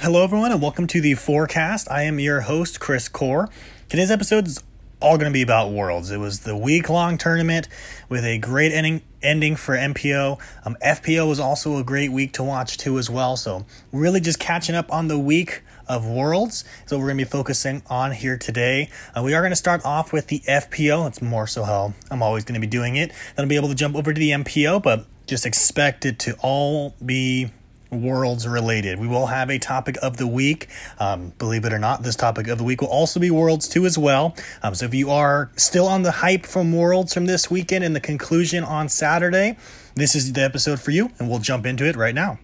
Hello, everyone, and welcome to the forecast. I am your host, Chris Core. Today's episode is all going to be about Worlds. It was the week long tournament with a great ending ending for MPO. Um, FPO was also a great week to watch too, as well. So, really just catching up on the week of Worlds. is what we're going to be focusing on here today. Uh, we are going to start off with the FPO. It's more so how I'm always going to be doing it. Then I'll be able to jump over to the MPO, but just expect it to all be worlds related. We will have a topic of the week. Um, believe it or not, this topic of the week will also be worlds too as well. Um, so if you are still on the hype from worlds from this weekend and the conclusion on Saturday, this is the episode for you, and we'll jump into it right now.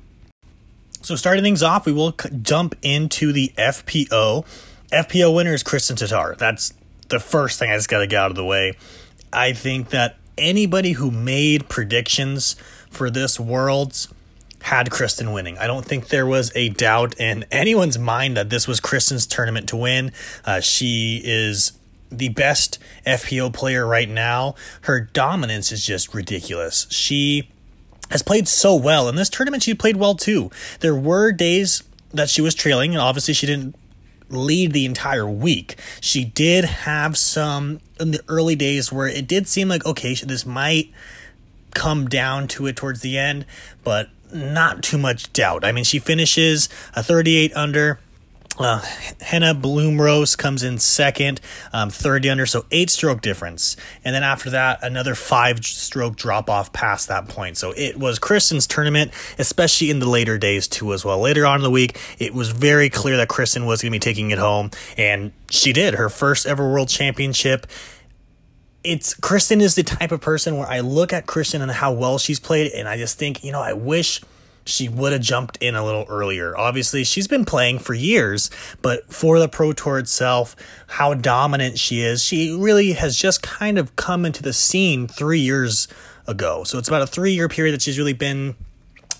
So starting things off, we will jump into the FPO. FPO winner is Kristin Tattar. That's the first thing I just got to get out of the way. I think that anybody who made predictions for this Worlds had Kristin winning. I don't think there was a doubt in anyone's mind that this was Kristin's tournament to win. Uh, she is the best FPO player right now. Her dominance is just ridiculous. She has played so well. In this tournament, she played well too. There were days that she was trailing, and obviously she didn't lead the entire week. She did have some in the early days where it did seem like, okay, this might come down to it towards the end, but not too much doubt. I mean, she finishes a 38 under. Uh, Henna Blomroos comes in second, um, 30 under, so eight stroke difference. And then after that, another five stroke drop off past that point. So it was Kristin's tournament, especially in the later days, too, as well. Later on in the week, it was very clear that Kristin was going to be taking it home, and she did. Her first ever world championship it's Kristin is the type of person where I look at Kristin and how well she's played, and I just think, you know, I wish she would have jumped in a little earlier. Obviously, she's been playing for years, but for the Pro Tour itself, how dominant she is, she really has just kind of come into the scene three years ago. So it's about a three year period that she's really been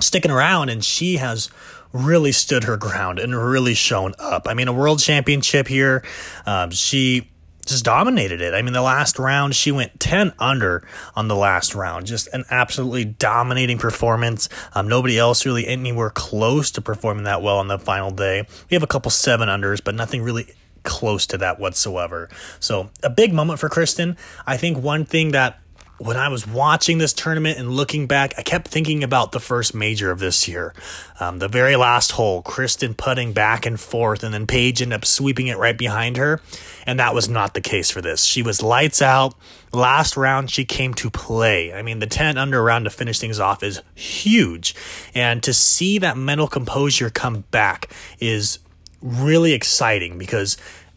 sticking around, and she has really stood her ground and really shown up. I mean, a world championship here. Um, she just dominated it. I mean, the last round, she went 10 under on the last round. Just an absolutely dominating performance. Um, nobody else really anywhere close to performing that well on the final day. We have a couple seven unders, but nothing really close to that whatsoever. So, a big moment for Kristin. I think one thing that when I was watching this tournament and looking back, I kept thinking about the first major of this year. Um, the very last hole, Kristin putting back and forth, and then Paige ended up sweeping it right behind her. And that was not the case for this. She was lights out. Last round, she came to play. I mean, the 10 under round to finish things off is huge. And to see that mental composure come back is really exciting because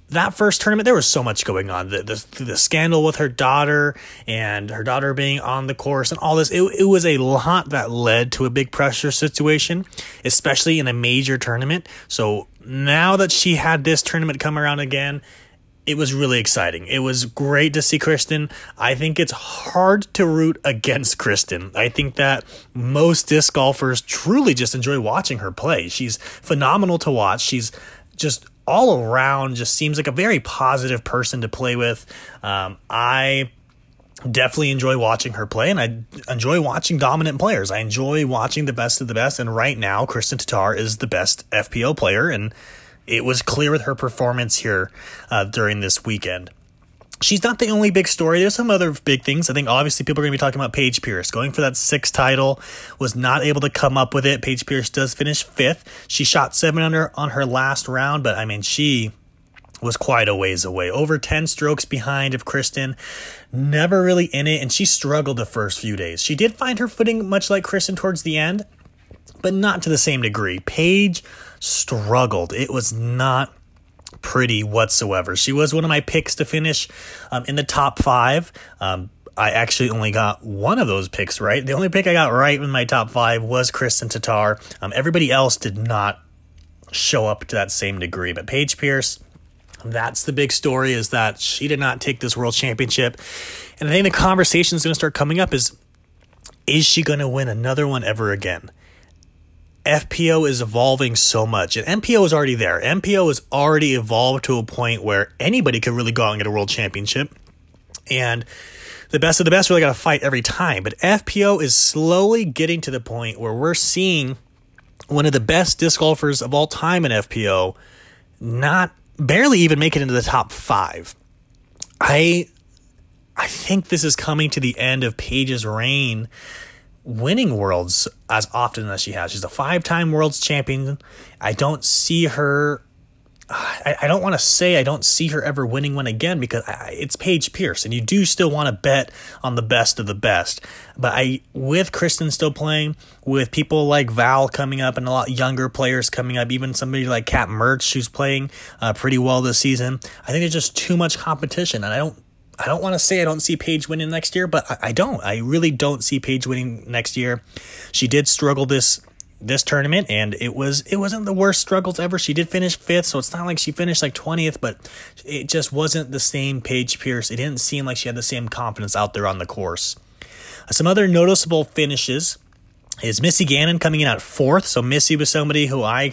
that first tournament, there was so much going on. The, the, the scandal with her daughter and her daughter being on the course and all this. It, it was a lot that led to a big pressure situation, especially in a major tournament. So now that she had this tournament come around again, it was really exciting. It was great to see Kristin. I think it's hard to root against Kristin. I think that most disc golfers truly just enjoy watching her play. She's phenomenal to watch. She's just all around just seems like a very positive person to play with. Um, I definitely enjoy watching her play and I enjoy watching dominant players. I enjoy watching the best of the best. And right now, Kristin Tattar is the best FPO player. And it was clear with her performance here uh, during this weekend she's not the only big story. There's some other big things. I think obviously people are going to be talking about Paige Pierce going for that sixth title. Was not able to come up with it. Paige Pierce does finish fifth. She shot seven under on her last round, but I mean she was quite a ways away, over 10 strokes behind of Kristin. never really in it, and she struggled the first few days. She did find her footing much like Kristin, towards the end, but not to the same degree. Paige struggled. It was not pretty whatsoever. She was one of my picks to finish um, in the top five. Um, I actually only got one of those picks right. The only pick I got right in my top five was Kristin Tattar. Um, everybody else did not show up to that same degree. But Paige Pierce, that's the big story is that she did not take this world championship. And I think the conversation is going to start coming up is is she going to win another one ever again? FPO is evolving so much, and MPO is already there. MPO is already evolved to a point where anybody could really go out and get a world championship, and the best of the best really got to fight every time. But FPO is slowly getting to the point where we're seeing one of the best disc golfers of all time in FPO, not barely even make it into the top five. I I think this is coming to the end of Paige's reign winning worlds as often as she has. She's a five time world's champion. I don't see her I, I don't want to say I don't see her ever winning one again because I, it's Paige Pierce, and you do still want to bet on the best of the best. But I, with Kristin still playing, with people like Val coming up, and a lot younger players coming up, even somebody like Kat Mertz who's playing uh, pretty well this season, I think there's just too much competition, and I don't. I don't want to say I don't see Paige winning next year, but I, I don't. I really don't see Paige winning next year. She did struggle this this tournament and it was it wasn't the worst struggles ever she did finish fifth so it's not like she finished like 20th but it just wasn't the same paige pierce it didn't seem like she had the same confidence out there on the course some other noticeable finishes is missy gannon coming in at fourth so missy was somebody who i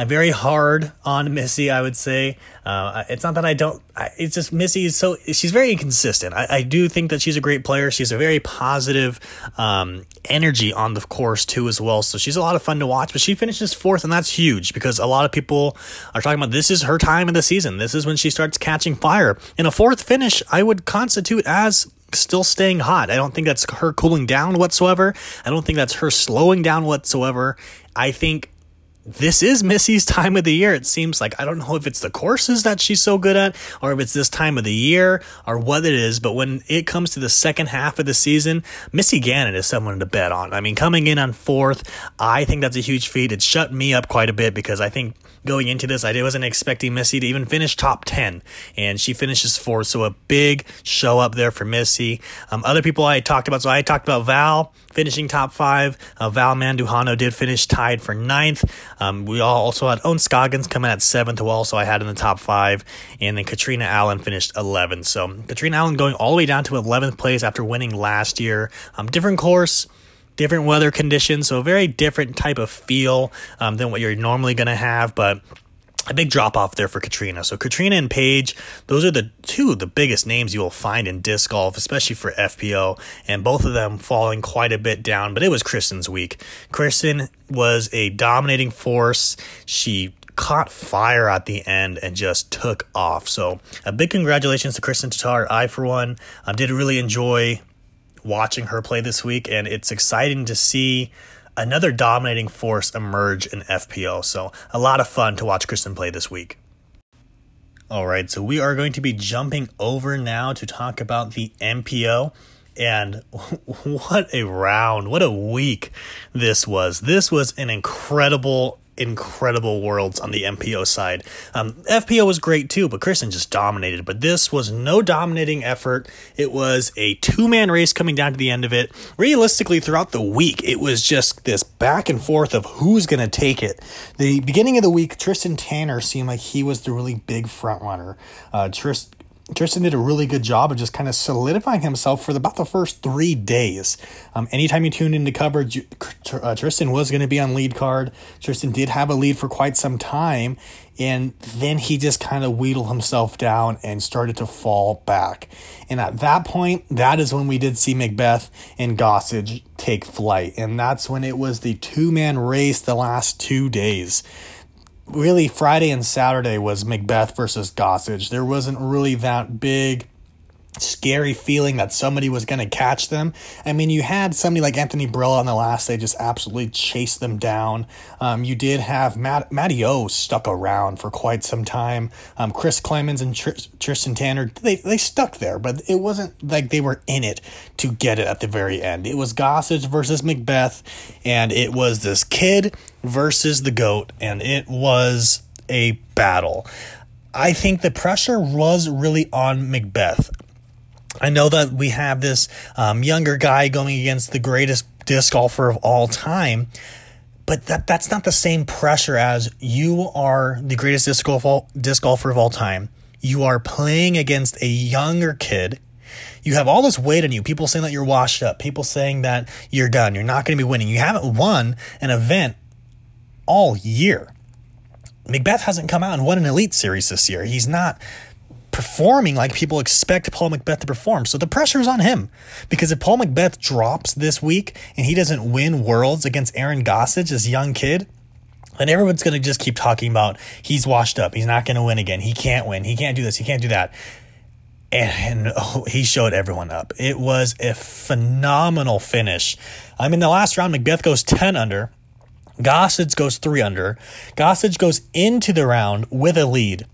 I'm very hard on Missy. I would say uh, it's not that I don't. I, it's just Missy is so she's very inconsistent. I, I, do think that she's a great player. She's a very positive um, energy on the course too, as well. So she's a lot of fun to watch. But she finishes fourth, and that's huge because a lot of people are talking about this is her time of the season. This is when she starts catching fire. In a fourth finish, I would constitute as still staying hot. I don't think that's her cooling down whatsoever. I don't think that's her slowing down whatsoever. I think this is Missy's time of the year. It seems like I don't know if it's the courses that she's so good at or if it's this time of the year or what it is, but when it comes to the second half of the season, Missy Gannon is someone to bet on. I mean, coming in on fourth, I think that's a huge feat. It shut me up quite a bit because I think going into this, I wasn't expecting Missy to even finish top 10, and she finishes fourth. So a big show up there for Missy. Um, other people I talked about, so I talked about Val finishing top five. Uh, Val Mandujano did finish tied for ninth. Um, we all also had Ohn Scoggins coming at seventh, who also I had in the top five. And then Katrina Allen finished 11th. So Katrina Allen going all the way down to 11th place after winning last year. Um, different course different weather conditions, so a very different type of feel um, than what you're normally going to have. But a big drop off there for Katrina. So Katrina and Paige, those are the two the biggest names you will find in disc golf, especially for FPO, and both of them falling quite a bit down. But it was Kristin's week. Kristin was a dominating force. She caught fire at the end and just took off. So a big congratulations to Kristin Tattar. I, for one, um, did really enjoy watching her play this week, and it's exciting to see another dominating force emerge in FPO. So, a lot of fun to watch Kristin play this week. All right, so we are going to be jumping over now to talk about the MPO. And what a round, what a week this was. This was an incredible incredible worlds on the MPO side. Um, FPO was great too, but Kristin just dominated. But this was no dominating effort. It was a two man race coming down to the end of it. Realistically, throughout the week, it was just this back and forth of who's going to take it. The beginning of the week, Tristan Tanner seemed like he was the really big front runner. Uh, Tristan Tristan did a really good job of just kind of solidifying himself for the, about the first three days. Um, anytime you tuned into coverage, uh, Tristan was going to be on lead card. Tristan did have a lead for quite some time, and then he just kind of wheedled himself down and started to fall back. And at that point, that is when we did see McBeth and Gossage take flight, and that's when it was the two man race the last two days really Friday and Saturday was McBeth versus Gossage. There wasn't really that big scary feeling that somebody was going to catch them. I mean, you had somebody like Anthony Barela on the last day just absolutely chase them down. Um, you did have Matt, Matty O stuck around for quite some time. Um, Chris Clemens and Tr- Tristan Tanner, they, they stuck there, but it wasn't like they were in it to get it at the very end. It was Gossage versus McBeth, and it was this kid versus the GOAT, and it was a battle. I think the pressure was really on McBeth. I know that we have this um, younger guy going against the greatest disc golfer of all time, but that that's not the same pressure as you are the greatest disc, golf, disc golfer of all time. You are playing against a younger kid. You have all this weight on you. People saying that you're washed up. People saying that you're done. You're not going to be winning. You haven't won an event all year. McBeth hasn't come out and won an Elite Series this year. He's not performing like people expect Paul McBeth to perform. So the pressure is on him because if Paul McBeth drops this week and he doesn't win Worlds against Aaron Gossage, this young kid, then everyone's going to just keep talking about he's washed up. He's not going to win again. He can't win. He can't do this. He can't do that. And, and oh, he showed everyone up. It was a phenomenal finish. I mean, the last round, McBeth goes 10 under. Gossage goes three under. Gossage goes into the round with a lead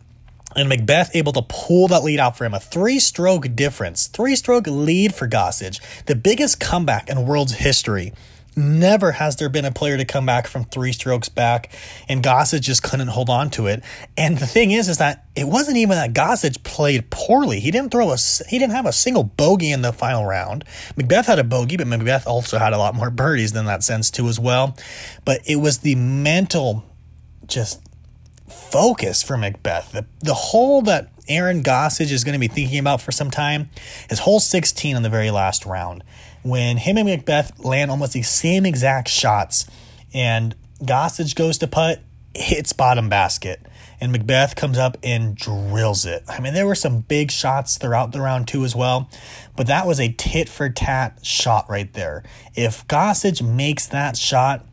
and McBeth able to pull that lead out for him. A three stroke difference, three stroke lead for Gossage. The biggest comeback in world's history. Never has there been a player to come back from three strokes back, and Gossage just couldn't hold on to it. And the thing is, is that it wasn't even that Gossage played poorly. He didn't throw a, he didn't have a single bogey in the final round. McBeth had a bogey, but McBeth also had a lot more birdies than that sense too as well. But it was the mental, just focus for McBeth. The, the hole that Aaron Gossage is going to be thinking about for some time is hole 16 on the very last round. When him and McBeth land almost the same exact shots, and Gossage goes to putt, hits bottom basket, and McBeth comes up and drills it. I mean, there were some big shots throughout the round too as well, but that was a tit for tat shot right there. If Gossage makes that shot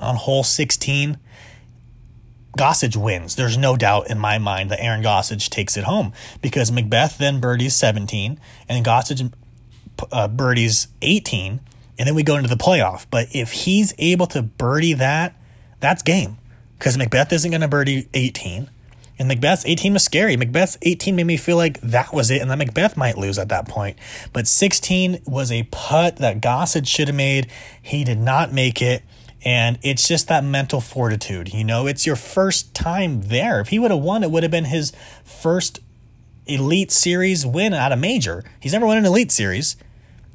on hole 16, Gossage wins. There's no doubt in my mind that Aaron Gossage takes it home because McBeth then birdies 17 and Gossage uh, birdies 18, and then we go into the playoff. But if he's able to birdie that, that's game because McBeth isn't going to birdie 18. And McBeth's 18 was scary. McBeth's 18 made me feel like that was it, and that McBeth might lose at that point. But 16 was a putt that Gossage should have made. He did not make it. And it's just that mental fortitude. You know, it's your first time there. If he would have won, it would have been his first Elite Series win at a major. He's never won an Elite Series.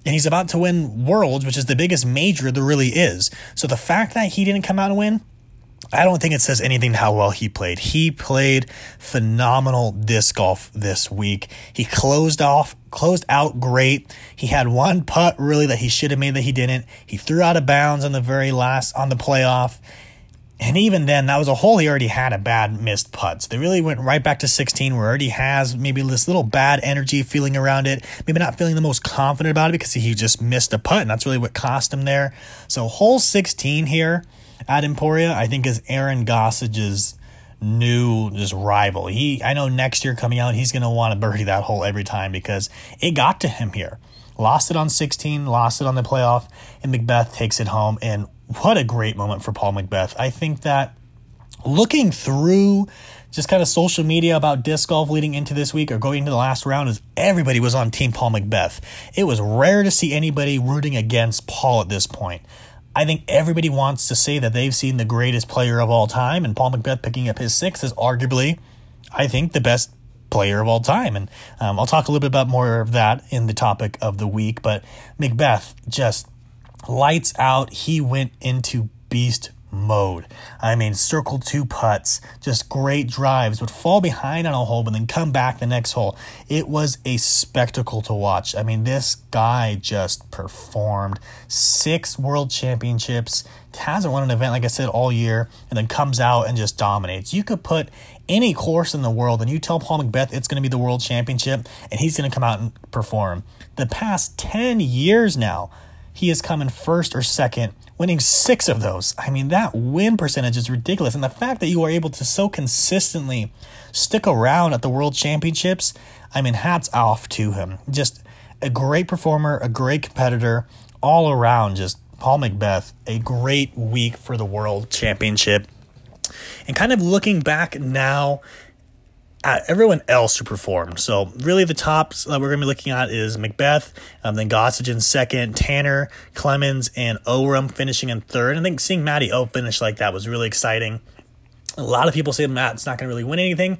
And he's about to win Worlds, which is the biggest major there really is. So the fact that he didn't come out and win, I don't think it says anything how well he played. He played phenomenal disc golf this week. He closed off, closed out great. He had one putt really that he should have made that he didn't. He threw out of bounds on the very last on the playoff. And even then, that was a hole he already had a bad missed putt. So they really went right back to 16, where already has maybe this little bad energy feeling around it. Maybe not feeling the most confident about it because he just missed a putt, and that's really what cost him there. So hole 16 here at Emporia, I think is Aaron Gossage's new just rival. He I know next year coming out, he's gonna want to birdie that hole every time because it got to him here. Lost it on 16, lost it on the playoff, and McBeth takes it home. And what a great moment for Paul McBeth. I think that looking through just kind of social media about disc golf leading into this week or going into the last round is everybody was on team Paul McBeth. It was rare to see anybody rooting against Paul at this point. I think everybody wants to say that they've seen the greatest player of all time, and Paul McBeth picking up his sixth is arguably, I think, the best player of all time. And um, I'll talk a little bit about more of that in the topic of the week. But McBeth just lights out. He went into beast mode. I mean, circle two putts, just great drives, would fall behind on a hole, but then come back the next hole. It was a spectacle to watch. I mean, this guy just performed. Six world championships, hasn't won an event, like I said, all year, and then comes out and just dominates. You could put any course in the world and you tell Paul McBeth it's going to be the world championship and he's going to come out and perform. The past 10 years now, he has come in first or second winning six of those. I mean, that win percentage is ridiculous. And the fact that you are able to so consistently stick around at the World Championships, I mean, hats off to him. Just a great performer, a great competitor, all around. Just Paul McBeth, a great week for the World Championship. And kind of looking back now at everyone else who performed. So really, the tops that we're going to be looking at is McBeth, um, then Gossage in second, Tanner, Clemens, and Oram finishing in third. I think seeing Matty O finish like that was really exciting. A lot of people say Matt's not going to really win anything.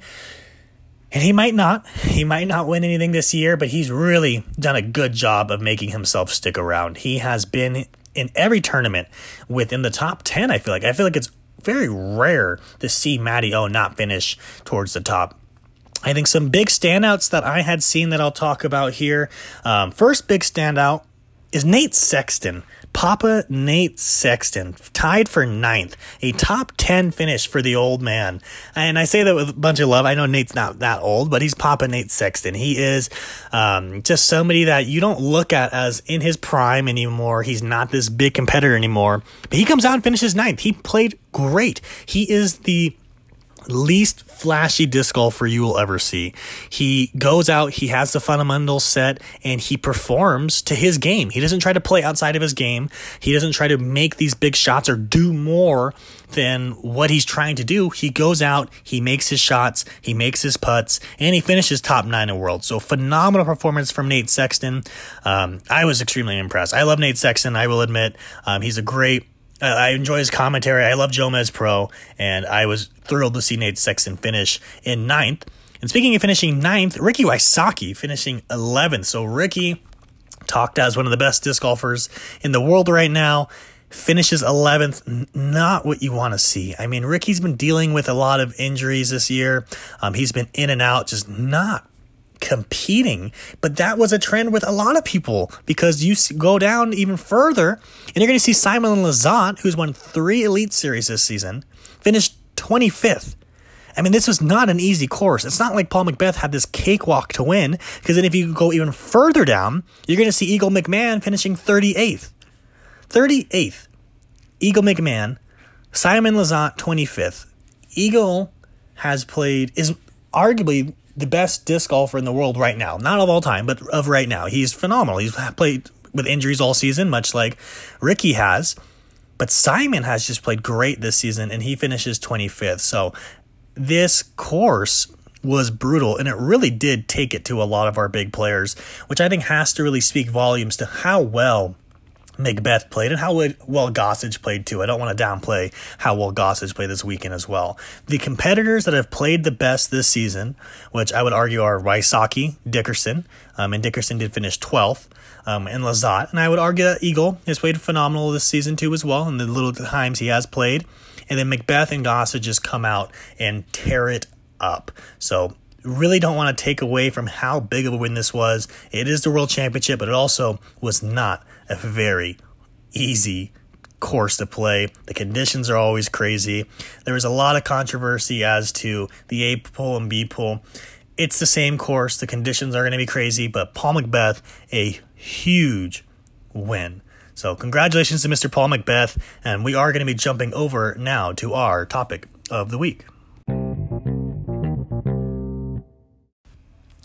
And he might not. He might not win anything this year, but he's really done a good job of making himself stick around. He has been in every tournament within the top 10, I feel like. I feel like it's very rare to see Matty O not finish towards the top I think some big standouts that I had seen that I'll talk about here. Um, first big standout is Nate Sexton Papa Nate Sexton tied for ninth, a top 10 finish for the old man. And I say that with a bunch of love. I know Nate's not that old, but he's Papa Nate Sexton. He is um, just somebody that you don't look at as in his prime anymore. He's not this big competitor anymore, but he comes out and finishes ninth. He played great. He is the least flashy disc golfer you will ever see. He goes out, he has the fundamentals set, and he performs to his game. He doesn't try to play outside of his game. He doesn't try to make these big shots or do more than what he's trying to do. He goes out, he makes his shots, he makes his putts, and he finishes top nine in the world. So phenomenal performance from Nate Sexton. Um, I was extremely impressed. I love Nate Sexton. I will admit, um, he's a great uh, I enjoy his commentary. I love Jomez Pro, and I was thrilled to see Nate Sexton finish in ninth. And speaking of finishing ninth, Ricky Wysocki finishing 11th. So Ricky, talked as one of the best disc golfers in the world right now, finishes 11th. Not what you want to see. I mean, Ricky's been dealing with a lot of injuries this year. Um, he's been in and out, just not competing. But that was a trend with a lot of people because you go down even further and you're going to see Simon Lizotte, who's won three Elite Series this season, finished 25th. I mean, this was not an easy course. It's not like Paul McBeth had this cakewalk to win, because then if you go even further down, you're going to see Eagle McMahon finishing 38th. 38th. Eagle McMahon, Simon Lizotte 25th. Eagle has played, is arguably the best disc golfer in the world right now. Not of all time, but of right now. He's phenomenal. He's played with injuries all season, much like Ricky has. But Simon has just played great this season and he finishes 25th. So this course was brutal and it really did take it to a lot of our big players, which I think has to really speak volumes to how well McBeth played and how well Gossage played too. I don't want to downplay how well Gossage played this weekend as well. The competitors that have played the best this season, which I would argue are Wysocki, Dickerson, um, and Dickerson did finish 12th, um, and Lizotte. And I would argue that Eagle has played phenomenal this season too as well, in the little times he has played. And then McBeth and Gossage just come out and tear it up. So really don't want to take away from how big of a win this was. It is the World Championship, but it also was not a very easy course to play. The conditions are always crazy. There was a lot of controversy as to the A pool and B pool. It's the same course. The conditions are going to be crazy, but Paul McBeth, a huge win. So, congratulations to Mr. Paul McBeth, and we are going to be jumping over now to our topic of the week.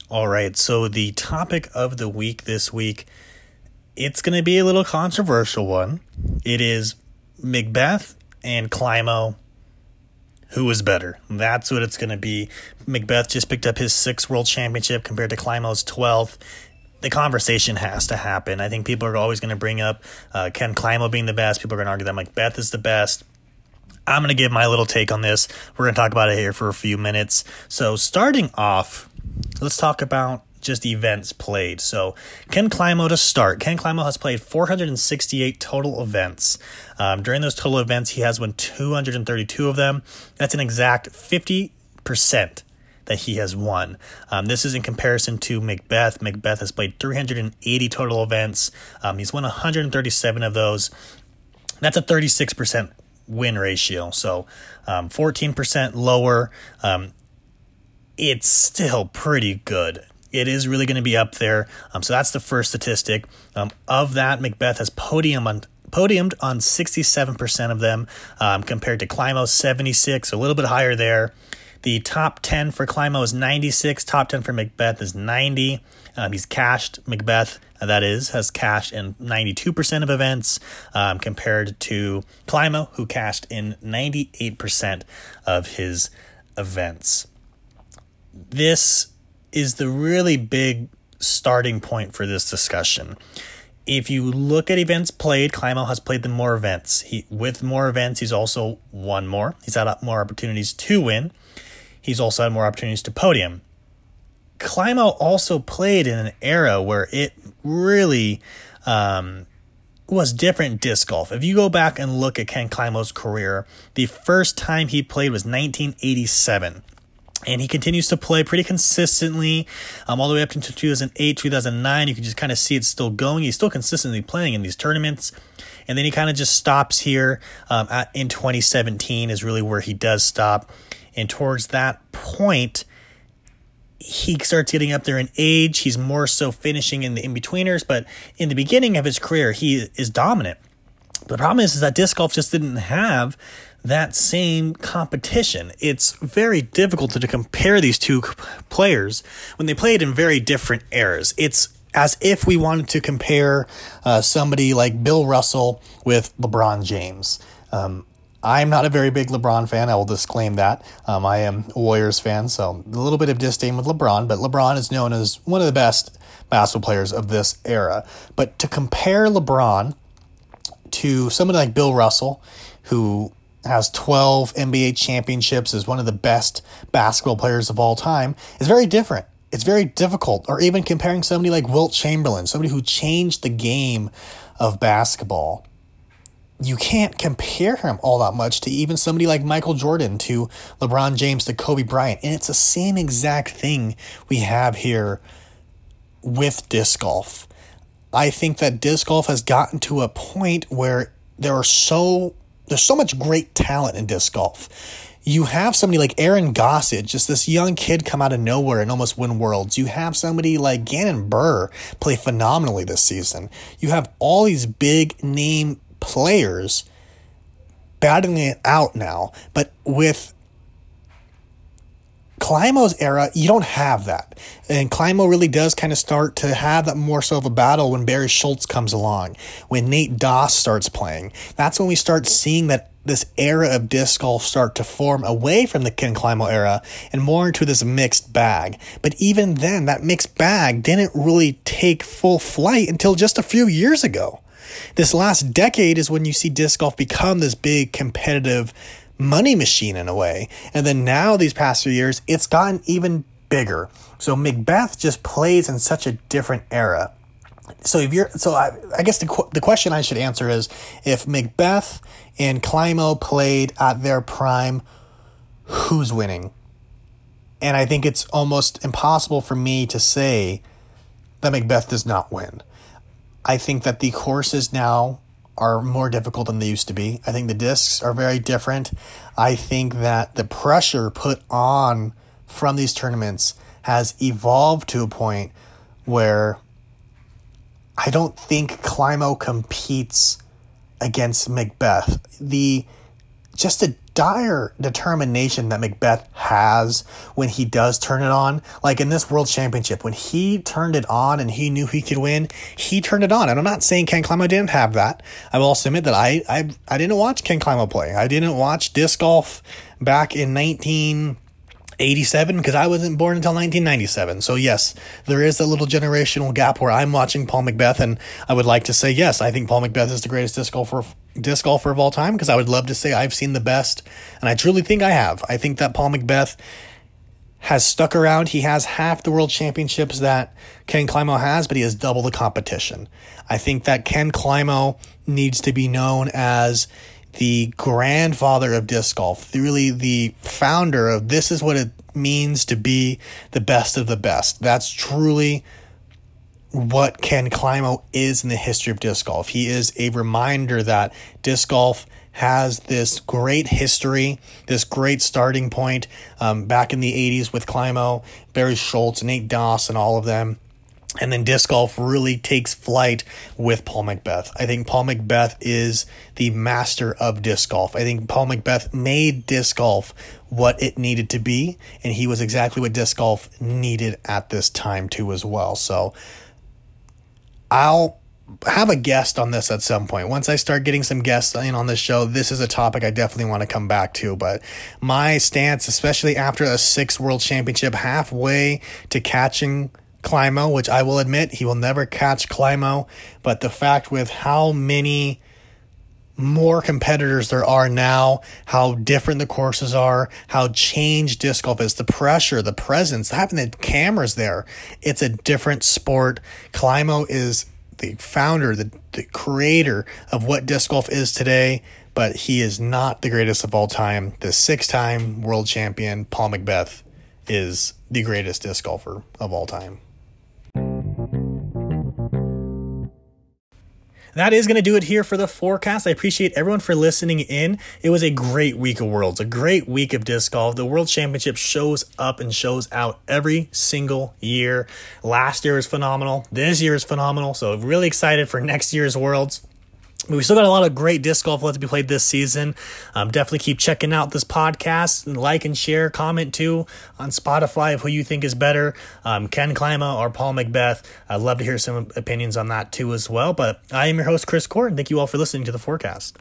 All right, so the topic of the week this week it's going to be a little controversial one. It is McBeth and Climo. Who is better? That's what it's going to be. McBeth just picked up his sixth world championship compared to Climo's 12th. The conversation has to happen. I think people are always going to bring up uh, Ken Climo being the best. People are going to argue that McBeth is the best. I'm going to give my little take on this. We're going to talk about it here for a few minutes. So, starting off, let's talk about just events played. So Ken Climo to start. Ken Climo has played 468 total events. Um, during those total events, he has won 232 of them. That's an exact 50% that he has won. Um, this is in comparison to McBeth. McBeth has played 380 total events. Um, he's won 137 of those. That's a 36% win ratio. So um, 14% lower. Um, it's still pretty good it is really going to be up there. Um, so that's the first statistic. Um, of that, McBeth has podium on podiumed on 67% of them um, compared to Climo 76, a little bit higher there. The top 10 for Climo is 96, top 10 for McBeth is 90. Um, he's cashed, McBeth, uh, that is, has cashed in 92% of events um, compared to Climo, who cashed in 98% of his events. This is the really big starting point for this discussion. If you look at events played, Climo has played the more events. He with more events, he's also won more. He's had more opportunities to win. He's also had more opportunities to podium. Climo also played in an era where it really um, was different disc golf. If you go back and look at Ken Climo's career, the first time he played was 1987 and he continues to play pretty consistently um, all the way up into 2008 2009 you can just kind of see it's still going he's still consistently playing in these tournaments and then he kind of just stops here um, at, in 2017 is really where he does stop. And towards that point, he starts getting up there in age. He's more so finishing in the in betweeners, but in the beginning of his career, he is dominant. The problem is, is that disc golf just didn't have that same competition. It's very difficult to, to compare these two players when they played in very different eras. It's as if we wanted to compare uh, somebody like Bill Russell with LeBron James. Um, I'm not a very big LeBron fan. I will disclaim that. Um, I am a Warriors fan, so a little bit of disdain with LeBron, but LeBron is known as one of the best basketball players of this era. But to compare LeBron to somebody like Bill Russell, who has 12 NBA championships, is one of the best basketball players of all time, is very different. It's very difficult. Or even comparing somebody like Wilt Chamberlain, somebody who changed the game of basketball. You can't compare him all that much to even somebody like Michael Jordan, to LeBron James, to Kobe Bryant. And it's the same exact thing we have here with disc golf. I think that disc golf has gotten to a point where there are so there's so much great talent in disc golf. You have somebody like Aaron Gossage, just this young kid come out of nowhere and almost win worlds. You have somebody like Gannon Buhr play phenomenally this season. You have all these big name players battling it out now, but with Climo's era, you don't have that. And Climo really does kind of start to have that more so of a battle when Barry Schultz comes along, when Nate Doss starts playing. That's when we start seeing that this era of disc golf start to form away from the Ken Climo era and more into this mixed bag. But even then, that mixed bag didn't really take full flight until just a few years ago. This last decade is when you see disc golf become this big competitive money machine in a way. And then now, these past few years, it's gotten even bigger. So McBeth just plays in such a different era. So if you're, so I, I guess the the question I should answer is, if McBeth and Climo played at their prime, who's winning? And I think it's almost impossible for me to say that McBeth does not win. I think that the courses now are more difficult than they used to be. I think the discs are very different. I think that the pressure put on from these tournaments has evolved to a point where I don't think Climo competes against McBeth. The just a dire determination that McBeth has when he does turn it on. Like in this World Championship, when he turned it on and he knew he could win, he turned it on. And I'm not saying Ken Climo didn't have that. I will also admit that I I, I didn't watch Ken Climo play. I didn't watch disc golf back in 19- 87 because I wasn't born until 1997. So yes, there is a little generational gap where I'm watching Paul McBeth and I would like to say yes, I think Paul McBeth is the greatest disc golfer disc golfer of all time because I would love to say I've seen the best and I truly think I have. I think that Paul McBeth has stuck around. He has half the world championships that Ken Climo has, but he has double the competition. I think that Ken Climo needs to be known as the grandfather of disc golf, really the founder of this is what it means to be the best of the best. That's truly what Ken Climo is in the history of disc golf. He is a reminder that disc golf has this great history, this great starting point um, back in the 80s with Climo, Barry Schultz, Nate Doss, and all of them. And then disc golf really takes flight with Paul McBeth. I think Paul McBeth is the master of disc golf. I think Paul McBeth made disc golf what it needed to be, and he was exactly what disc golf needed at this time, too, as well. So I'll have a guest on this at some point. Once I start getting some guests in on this show, this is a topic I definitely want to come back to. But my stance, especially after a six world championship, halfway to catching Climo, which I will admit he will never catch Climo, but the fact with how many more competitors there are now, how different the courses are, how changed disc golf is, the pressure, the presence, having the cameras there. It's a different sport. Climo is the founder, the, the creator of what disc golf is today, but he is not the greatest of all time. The six time world champion, Paul McBeth, is the greatest disc golfer of all time. That is going to do it here for the forecast. I appreciate everyone for listening in. It was a great week of Worlds, a great week of disc golf. The World Championship shows up and shows out every single year. Last year was phenomenal. This year is phenomenal. So, really excited for next year's Worlds. We still got a lot of great disc golf left to be played this season. Um, definitely keep checking out this podcast and like and share, comment too on Spotify of who you think is better, um, Ken Climo or Paul McBeth. I'd love to hear some opinions on that too as well. But I am your host, Chris Court, and thank you all for listening to the forecast.